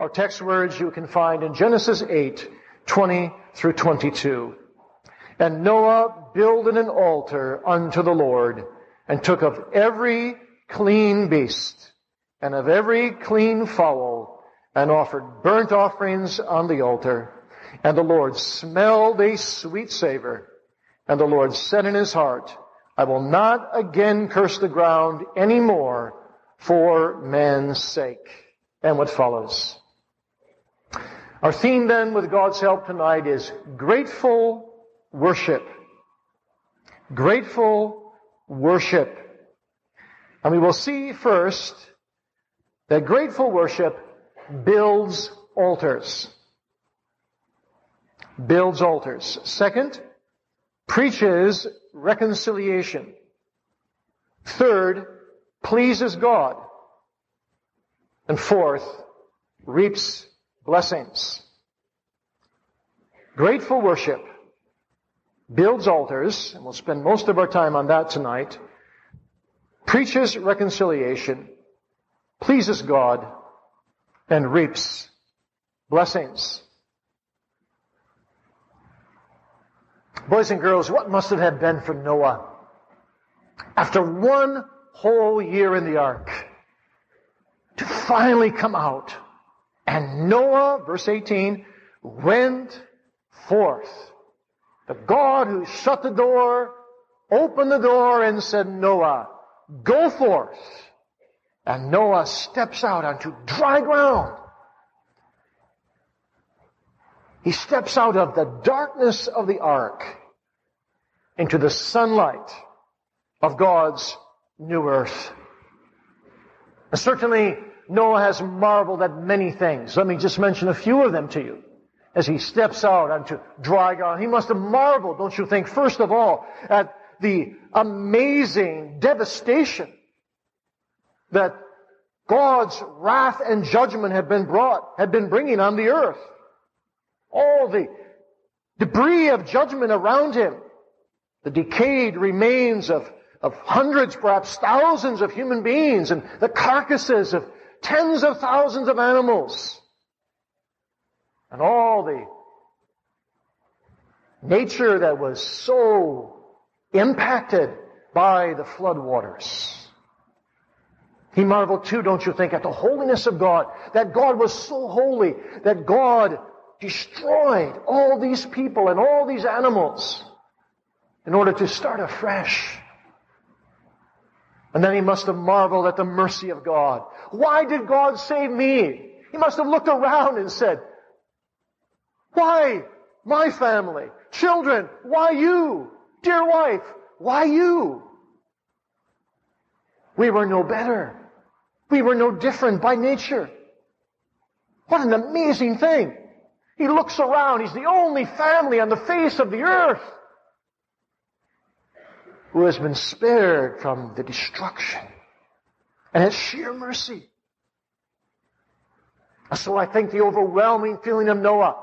Our text words you can find in Genesis 8, 20 through 22. And Noah builded an altar unto the Lord and took of every clean beast and of every clean fowl and offered burnt offerings on the altar. And the Lord smelled a sweet savor. And the Lord said in his heart, I will not again curse the ground any more for man's sake. And what follows? Our theme then with God's help tonight is grateful worship. Grateful worship. And we will see first that grateful worship builds altars. Builds altars. Second, preaches reconciliation. Third, pleases God. And fourth, reaps blessings. Grateful worship builds altars, and we'll spend most of our time on that tonight, preaches reconciliation, pleases God, and reaps blessings. Boys and girls, what must it have been for Noah after one whole year in the ark to finally come out and Noah, verse 18, went forth. The God who shut the door, opened the door and said, Noah, go forth. And Noah steps out onto dry ground. He steps out of the darkness of the ark into the sunlight of God's new earth. And certainly Noah has marveled at many things. Let me just mention a few of them to you. As he steps out onto dry ground, he must have marveled, don't you think, first of all, at the amazing devastation that God's wrath and judgment had been brought, had been bringing on the earth. All the debris of judgment around him, the decayed remains of, of hundreds, perhaps thousands of human beings, and the carcasses of tens of thousands of animals, and all the nature that was so impacted by the floodwaters. He marveled too, don't you think, at the holiness of God, that God was so holy, that God destroyed all these people and all these animals in order to start afresh. And then he must have marveled at the mercy of God. Why did God save me? He must have looked around and said, why my family? Children, why you? Dear wife, why you? We were no better. We were no different by nature. What an amazing thing. He looks around. He's the only family on the face of the earth who has been spared from the destruction. And it's sheer mercy. So I think the overwhelming feeling of Noah,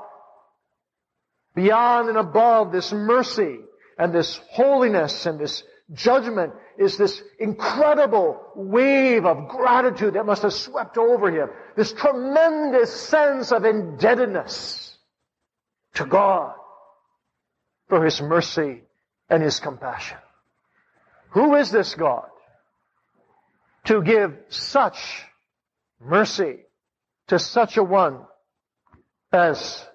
beyond and above this mercy and this holiness and this judgment, is this incredible wave of gratitude that must have swept over him. This tremendous sense of indebtedness to God for His mercy and His compassion. Who is this God to give such mercy to such a one as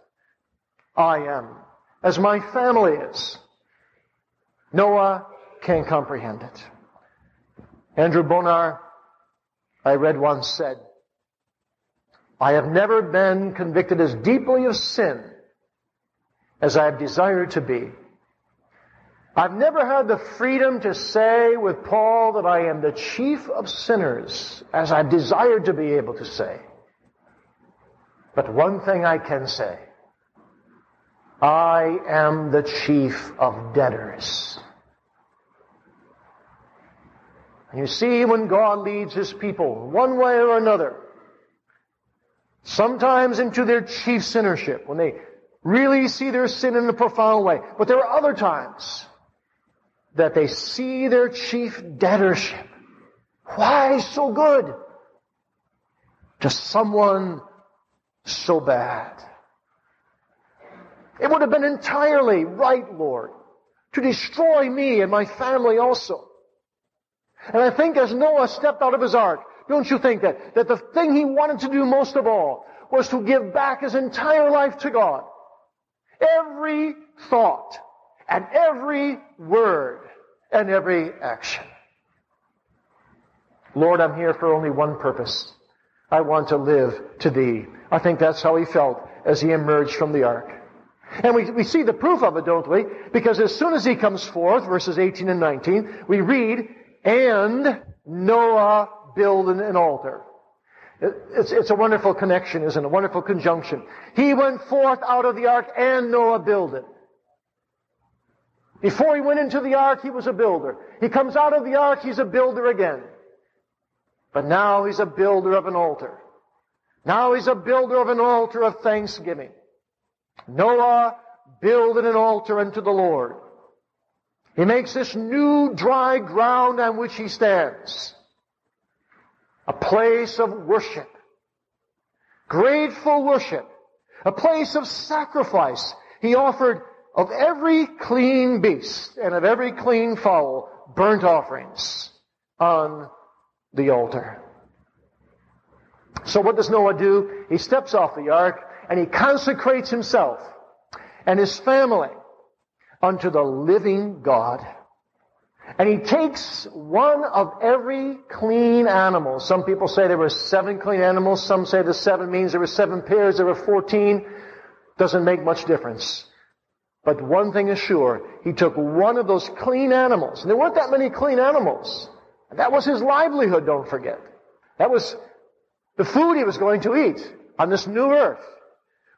I am, as my family is? Noah can't comprehend it. Andrew Bonar, I read once said, I have never been convicted as deeply of sin as I have desired to be I've never had the freedom to say with Paul that I am the chief of sinners as I desired to be able to say. But one thing I can say. I am the chief of debtors. And you see, when God leads His people, one way or another, sometimes into their chief sinnership, when they really see their sin in a profound way, but there are other times that they see their chief debtorship. Why so good? To someone so bad. It would have been entirely right, Lord, to destroy me and my family also. And I think as Noah stepped out of his ark, don't you think that, that the thing he wanted to do most of all was to give back his entire life to God? Every thought and every word and every action. Lord, I'm here for only one purpose. I want to live to thee. I think that's how he felt as he emerged from the ark. And we, we see the proof of it, don't we? Because as soon as he comes forth, verses 18 and 19, we read, and Noah builded an altar. It's, it's a wonderful connection, isn't it? A wonderful conjunction. He went forth out of the ark and Noah builded. Before he went into the ark, he was a builder. He comes out of the ark, he's a builder again. But now he's a builder of an altar. Now he's a builder of an altar of thanksgiving. Noah builded an altar unto the Lord. He makes this new dry ground on which he stands a place of worship, grateful worship, a place of sacrifice. He offered of every clean beast and of every clean fowl burnt offerings on the altar. So what does Noah do? He steps off the ark and he consecrates himself and his family unto the living God. And he takes one of every clean animal. Some people say there were seven clean animals. Some say the seven means there were seven pairs. There were fourteen. Doesn't make much difference. But one thing is sure. He took one of those clean animals. And there weren't that many clean animals. That was his livelihood, don't forget. That was the food he was going to eat on this new earth.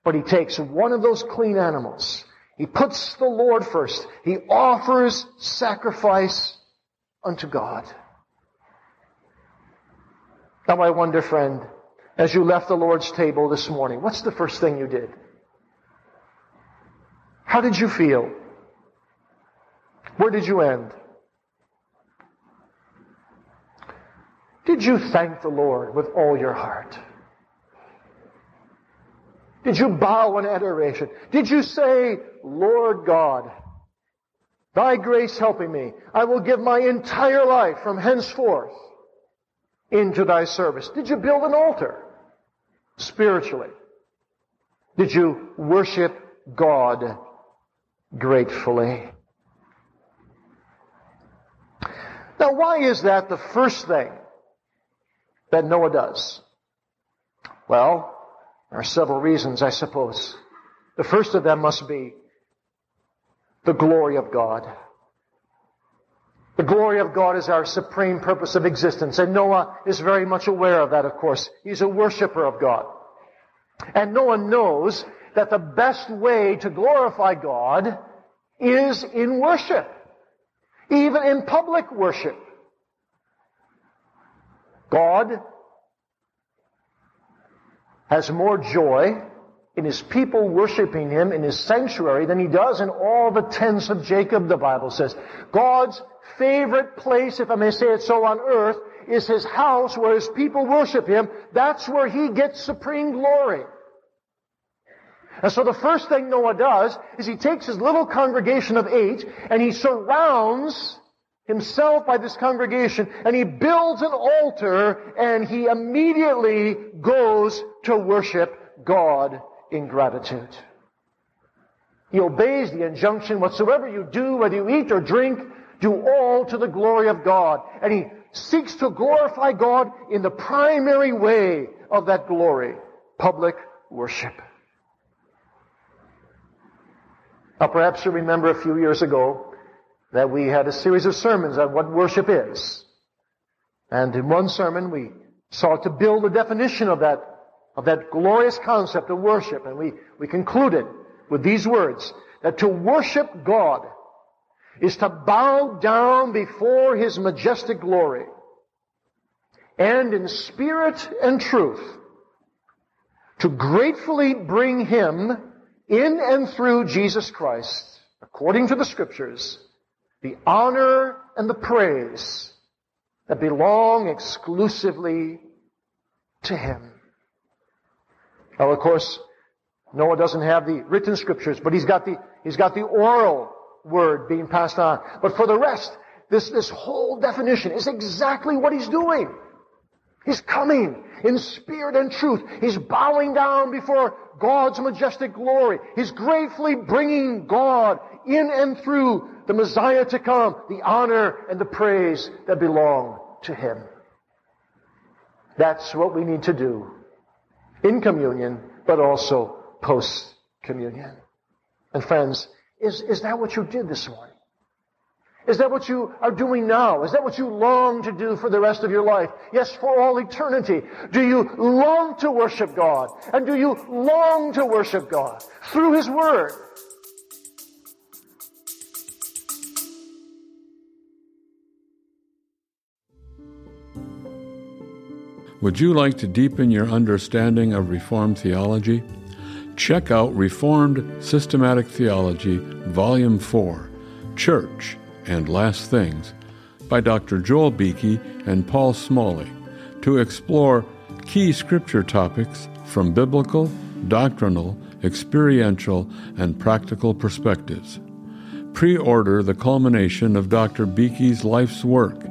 But he takes one of those clean animals. He puts the Lord first. He offers sacrifice unto God. Now I wonder, friend, as you left the Lord's table this morning, what's the first thing you did? How did you feel? Where did you end? Did you thank the Lord with all your heart? Did you bow in adoration? Did you say, Lord God, thy grace helping me, I will give my entire life from henceforth into thy service? Did you build an altar spiritually? Did you worship God gratefully? Now, why is that the first thing that Noah does? Well, there are several reasons, I suppose. The first of them must be the glory of God. The glory of God is our supreme purpose of existence. And Noah is very much aware of that, of course. He's a worshiper of God. And Noah knows that the best way to glorify God is in worship. Even in public worship. God has more joy in his people worshiping him in his sanctuary than he does in all the tents of Jacob, the Bible says. God's favorite place, if I may say it so, on earth is his house where his people worship him. That's where he gets supreme glory. And so the first thing Noah does is he takes his little congregation of eight and he surrounds himself by this congregation and he builds an altar and he immediately goes to worship God in gratitude. He obeys the injunction, whatsoever you do, whether you eat or drink, do all to the glory of God. And he seeks to glorify God in the primary way of that glory, public worship. Now perhaps you remember a few years ago, that we had a series of sermons on what worship is. And in one sermon we sought to build a definition of that, of that glorious concept of worship. And we, we concluded with these words, that to worship God is to bow down before His majestic glory and in spirit and truth to gratefully bring Him in and through Jesus Christ, according to the scriptures, the honor and the praise that belong exclusively to Him. Now, of course, Noah doesn't have the written scriptures, but he's got the, he's got the oral word being passed on. But for the rest, this, this whole definition is exactly what he's doing. He's coming in spirit and truth. He's bowing down before God's majestic glory. He's gratefully bringing God in and through the Messiah to come, the honor and the praise that belong to Him. That's what we need to do in communion, but also post communion. And friends, is, is that what you did this morning? Is that what you are doing now? Is that what you long to do for the rest of your life? Yes, for all eternity. Do you long to worship God? And do you long to worship God through His Word? Would you like to deepen your understanding of Reformed theology? Check out Reformed Systematic Theology, Volume 4 Church and Last Things by Dr. Joel Beeke and Paul Smalley to explore key scripture topics from biblical, doctrinal, experiential, and practical perspectives. Pre order the culmination of Dr. Beeke's life's work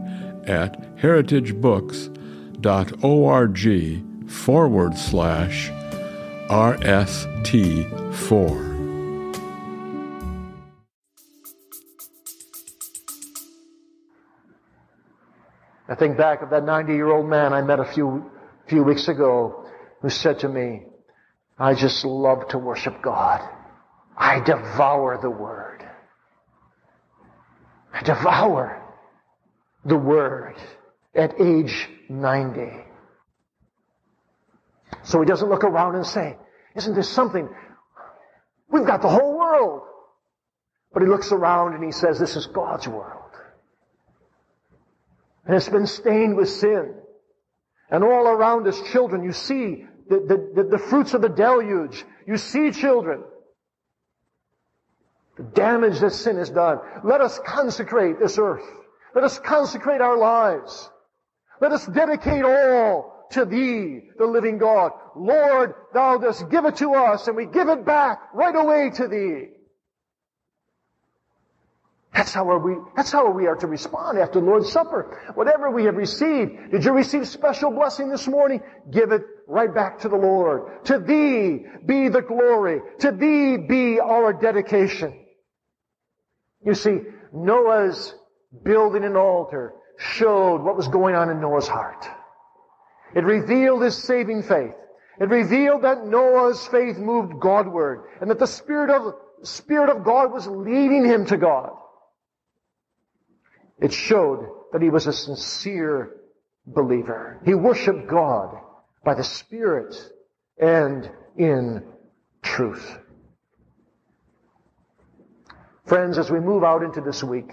at heritageBooks.org forward slash RST4. I think back of that 90 year old man I met a few, few weeks ago who said to me, I just love to worship God. I devour the Word. I devour the Word at age 90. So he doesn't look around and say, isn't this something? We've got the whole world. But he looks around and he says, this is God's world and it's been stained with sin. And all around us, children, you see the, the, the, fruits of the deluge. You see children. The damage that sin has done. Let us consecrate this earth. Let us consecrate our lives. Let us dedicate all to Thee, the living God. Lord, Thou dost give it to us, and we give it back right away to Thee. That's how we, that's how we are to respond after the Lord's Supper. Whatever we have received, did you receive special blessing this morning? Give it right back to the Lord. To Thee be the glory. To Thee be our dedication. You see, Noah's building an altar showed what was going on in Noah's heart. It revealed his saving faith. It revealed that Noah's faith moved Godward and that the Spirit of, Spirit of God was leading him to God. It showed that he was a sincere believer. He worshiped God by the Spirit and in truth. Friends, as we move out into this week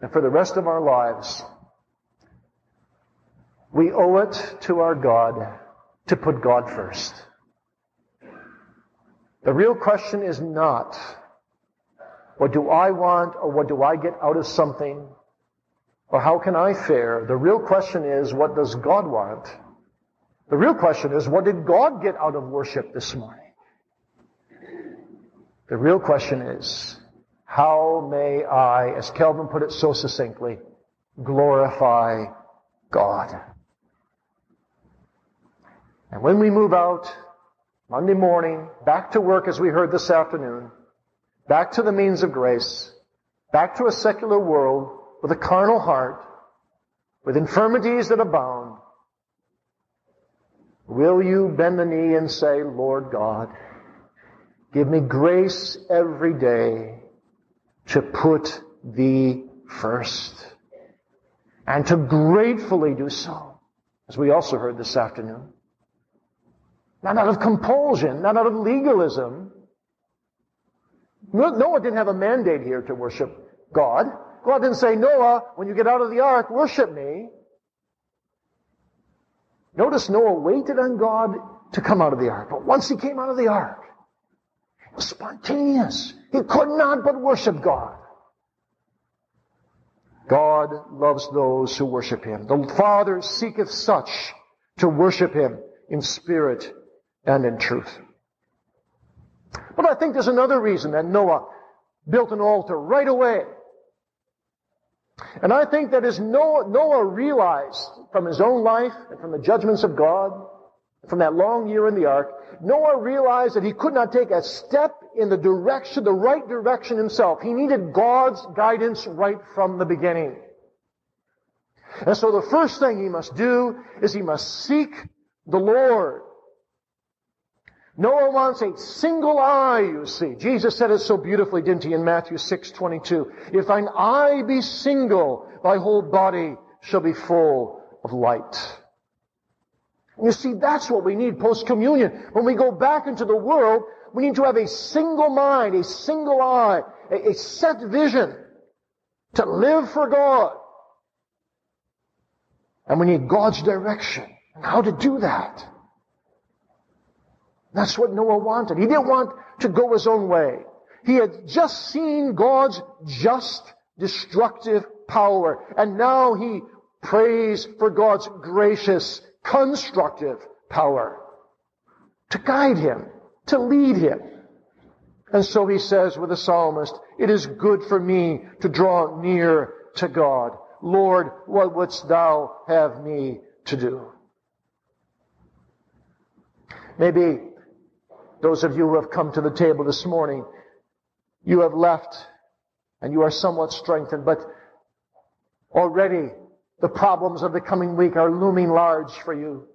and for the rest of our lives, we owe it to our God to put God first. The real question is not, what do I want or what do I get out of something? Or how can I fare? The real question is, what does God want? The real question is, what did God get out of worship this morning? The real question is, how may I, as Calvin put it so succinctly, glorify God? And when we move out Monday morning, back to work as we heard this afternoon, back to the means of grace, back to a secular world, with a carnal heart, with infirmities that abound, will you bend the knee and say, Lord God, give me grace every day to put thee first and to gratefully do so, as we also heard this afternoon. Not out of compulsion, not out of legalism. Noah didn't have a mandate here to worship God. God didn't say, Noah, when you get out of the ark, worship me. Notice Noah waited on God to come out of the ark. But once he came out of the ark, it was spontaneous. He could not but worship God. God loves those who worship Him. The Father seeketh such to worship Him in spirit and in truth. But I think there's another reason that Noah built an altar right away. And I think that as Noah, Noah realized from his own life and from the judgments of God, from that long year in the ark, Noah realized that he could not take a step in the direction, the right direction himself. He needed God's guidance right from the beginning. And so the first thing he must do is he must seek the Lord. Noah wants a single eye, you see. Jesus said it so beautifully, didn't he, in Matthew 6, 22. If thine eye be single, thy whole body shall be full of light. You see, that's what we need post-communion. When we go back into the world, we need to have a single mind, a single eye, a, a set vision to live for God. And we need God's direction how to do that. That's what Noah wanted. He didn't want to go his own way. He had just seen God's just destructive power, and now he prays for God's gracious constructive power to guide him, to lead him. And so he says with the psalmist, it is good for me to draw near to God. Lord, what wouldst thou have me to do? Maybe those of you who have come to the table this morning, you have left and you are somewhat strengthened, but already the problems of the coming week are looming large for you.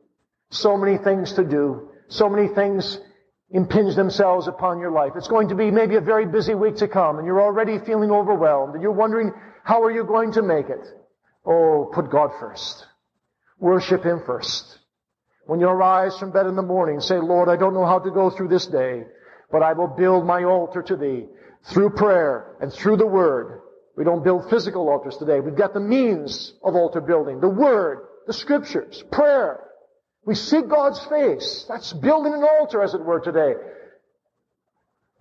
So many things to do. So many things impinge themselves upon your life. It's going to be maybe a very busy week to come and you're already feeling overwhelmed and you're wondering, how are you going to make it? Oh, put God first. Worship Him first. When you arise from bed in the morning, say, Lord, I don't know how to go through this day, but I will build my altar to Thee through prayer and through the Word. We don't build physical altars today. We've got the means of altar building. The Word, the Scriptures, prayer. We seek God's face. That's building an altar, as it were, today.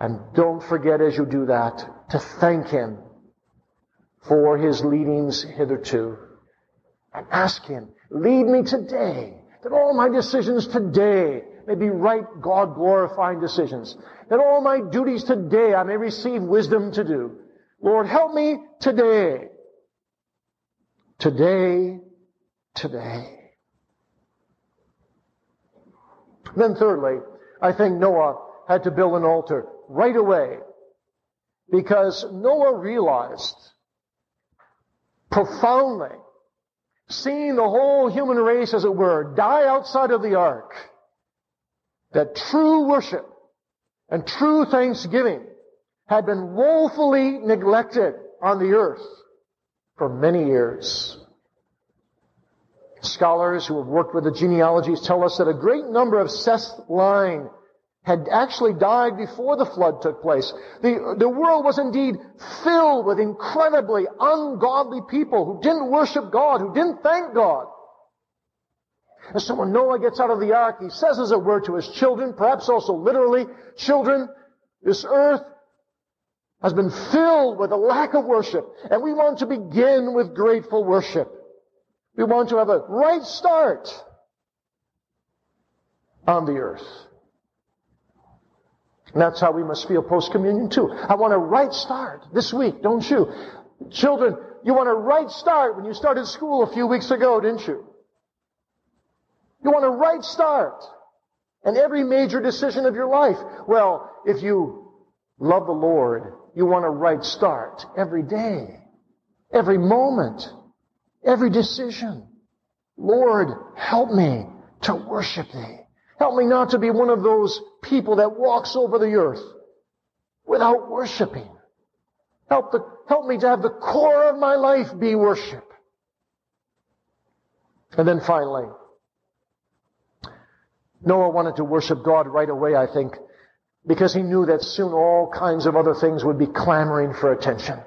And don't forget as you do that to thank Him for His leadings hitherto. And ask Him, lead me today that all my decisions today may be right, God glorifying decisions. That all my duties today I may receive wisdom to do. Lord, help me today. Today, today. Then thirdly, I think Noah had to build an altar right away because Noah realized profoundly seeing the whole human race, as it were, die outside of the ark, that true worship and true thanksgiving had been woefully neglected on the earth for many years. Scholars who have worked with the genealogies tell us that a great number of Seth's line had actually died before the flood took place. The, the world was indeed filled with incredibly ungodly people who didn't worship God, who didn't thank God. And so when Noah gets out of the ark, he says as a word to his children, perhaps also literally, children, this earth has been filled with a lack of worship, and we want to begin with grateful worship. We want to have a right start on the earth. And that's how we must feel post-communion too. I want a right start this week, don't you? Children, you want a right start when you started school a few weeks ago, didn't you? You want a right start in every major decision of your life. Well, if you love the Lord, you want a right start every day, every moment, every decision. Lord, help me to worship Thee. Help me not to be one of those people that walks over the earth without worshiping. Help, the, help me to have the core of my life be worship. And then finally, Noah wanted to worship God right away, I think, because he knew that soon all kinds of other things would be clamoring for attention.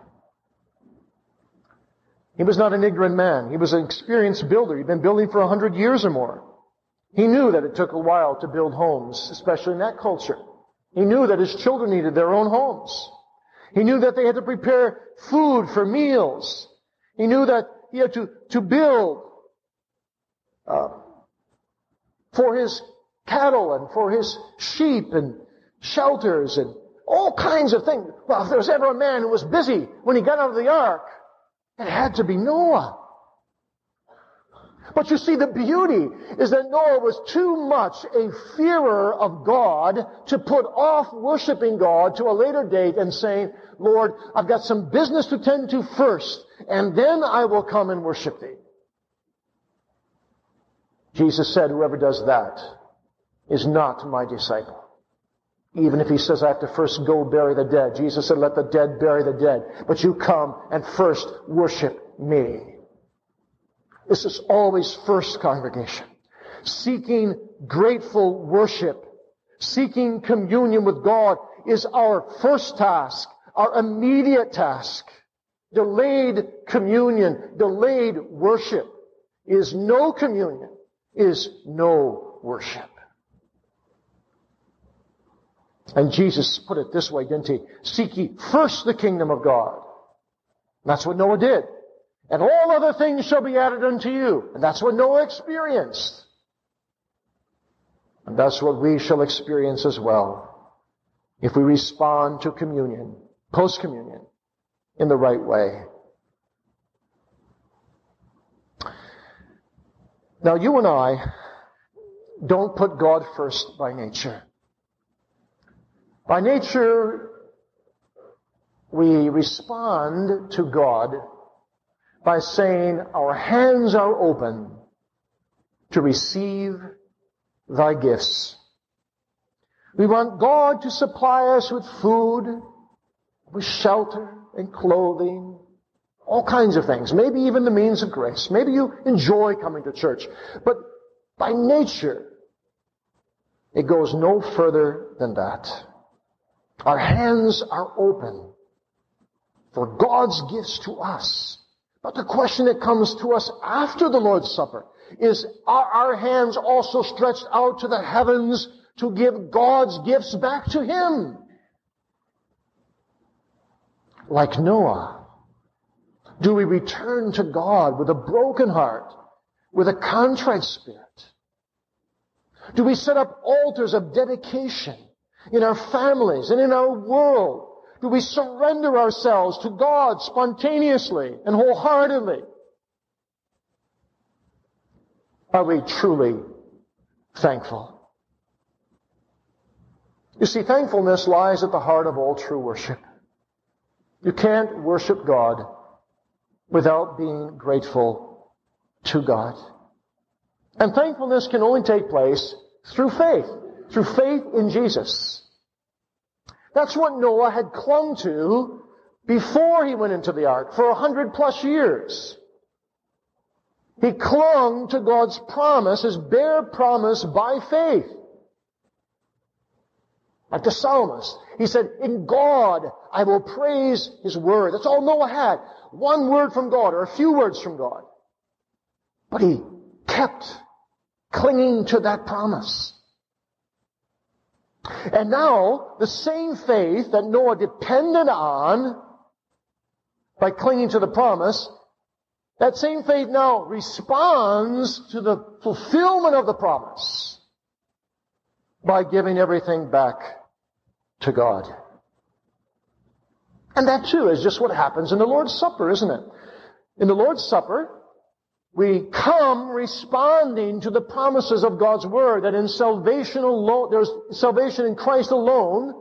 He was not an ignorant man. He was an experienced builder. He'd been building for a hundred years or more. He knew that it took a while to build homes, especially in that culture. He knew that his children needed their own homes. He knew that they had to prepare food for meals. He knew that he had to, to build uh, for his cattle and for his sheep and shelters and all kinds of things. Well, if there was ever a man who was busy when he got out of the ark, it had to be Noah. But you see, the beauty is that Noah was too much a fearer of God to put off worshiping God to a later date and saying, Lord, I've got some business to tend to first, and then I will come and worship thee. Jesus said, whoever does that is not my disciple. Even if he says I have to first go bury the dead. Jesus said, let the dead bury the dead. But you come and first worship me. This is always first congregation. Seeking grateful worship, seeking communion with God is our first task, our immediate task. Delayed communion, delayed worship is no communion, is no worship. And Jesus put it this way, didn't he? Seek ye first the kingdom of God. That's what Noah did. And all other things shall be added unto you. And that's what Noah experienced. And that's what we shall experience as well. If we respond to communion, post-communion, in the right way. Now you and I don't put God first by nature. By nature, we respond to God by saying, Our hands are open to receive thy gifts. We want God to supply us with food, with shelter and clothing, all kinds of things. Maybe even the means of grace. Maybe you enjoy coming to church. But by nature, it goes no further than that. Our hands are open for God's gifts to us. But the question that comes to us after the Lord's Supper is, are our hands also stretched out to the heavens to give God's gifts back to Him? Like Noah, do we return to God with a broken heart, with a contrite spirit? Do we set up altars of dedication in our families and in our world? Do we surrender ourselves to God spontaneously and wholeheartedly? Are we truly thankful? You see, thankfulness lies at the heart of all true worship. You can't worship God without being grateful to God. And thankfulness can only take place through faith through faith in Jesus. That's what Noah had clung to before he went into the ark for a hundred plus years. He clung to God's promise, his bare promise by faith. Like the psalmist, he said, in God I will praise his word. That's all Noah had. One word from God or a few words from God. But he kept clinging to that promise. And now, the same faith that Noah depended on by clinging to the promise, that same faith now responds to the fulfillment of the promise by giving everything back to God. And that too is just what happens in the Lord's Supper, isn't it? In the Lord's Supper, we come responding to the promises of God's Word that in salvation alone, there's salvation in Christ alone,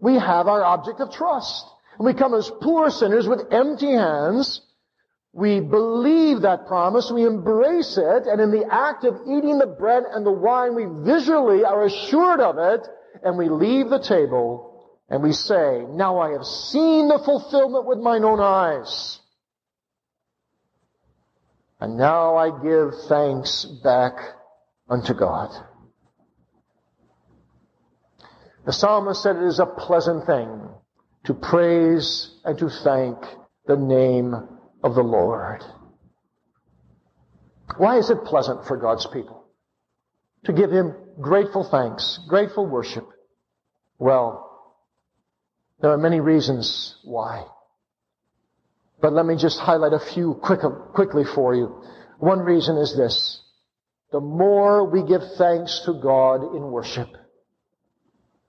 we have our object of trust. And we come as poor sinners with empty hands. We believe that promise, we embrace it, and in the act of eating the bread and the wine, we visually are assured of it, and we leave the table, and we say, now I have seen the fulfillment with mine own eyes. And now I give thanks back unto God. The psalmist said it is a pleasant thing to praise and to thank the name of the Lord. Why is it pleasant for God's people to give Him grateful thanks, grateful worship? Well, there are many reasons why. But let me just highlight a few quick, quickly for you. One reason is this. the more we give thanks to God in worship,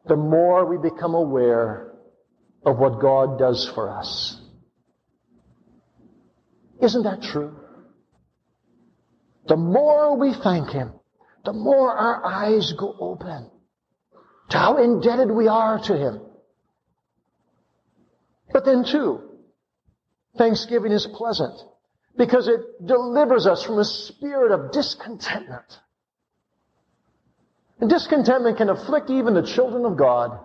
the more we become aware of what God does for us. Isn't that true? The more we thank Him, the more our eyes go open to how indebted we are to Him. But then too, thanksgiving is pleasant because it delivers us from a spirit of discontentment. And discontentment can afflict even the children of God.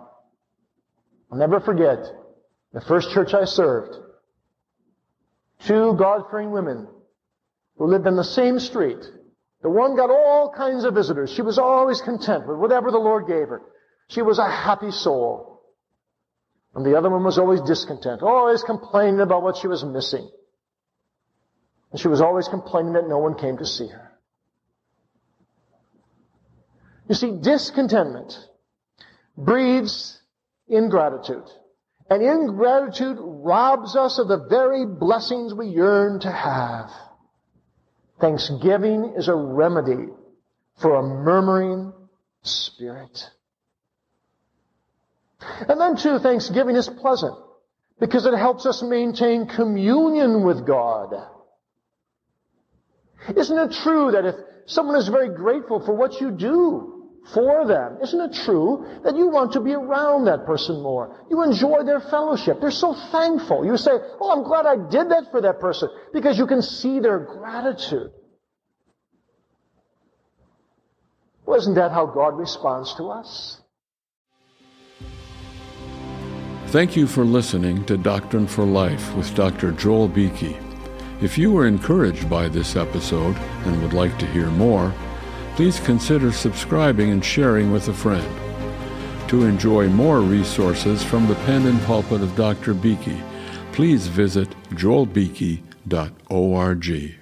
I'll never forget the first church I served. Two God-fearing women who lived in the same street. The one got all kinds of visitors. She was always content with whatever the Lord gave her. She was a happy soul. And the other one was always discontent, always complaining about what she was missing. And she was always complaining that no one came to see her. You see, discontentment breeds ingratitude. And ingratitude robs us of the very blessings we yearn to have. Thanksgiving is a remedy for a murmuring spirit. And then too, thanksgiving is pleasant because it helps us maintain communion with God. Isn't it true that if someone is very grateful for what you do for them, isn't it true that you want to be around that person more? You enjoy their fellowship. They're so thankful. You say, oh, I'm glad I did that for that person because you can see their gratitude. Wasn't that how God responds to us? Thank you for listening to Doctrine for Life with Dr. Joel Beeke. If you were encouraged by this episode and would like to hear more, please consider subscribing and sharing with a friend. To enjoy more resources from the pen and pulpit of Dr. Beeke, please visit joelbeeke.org.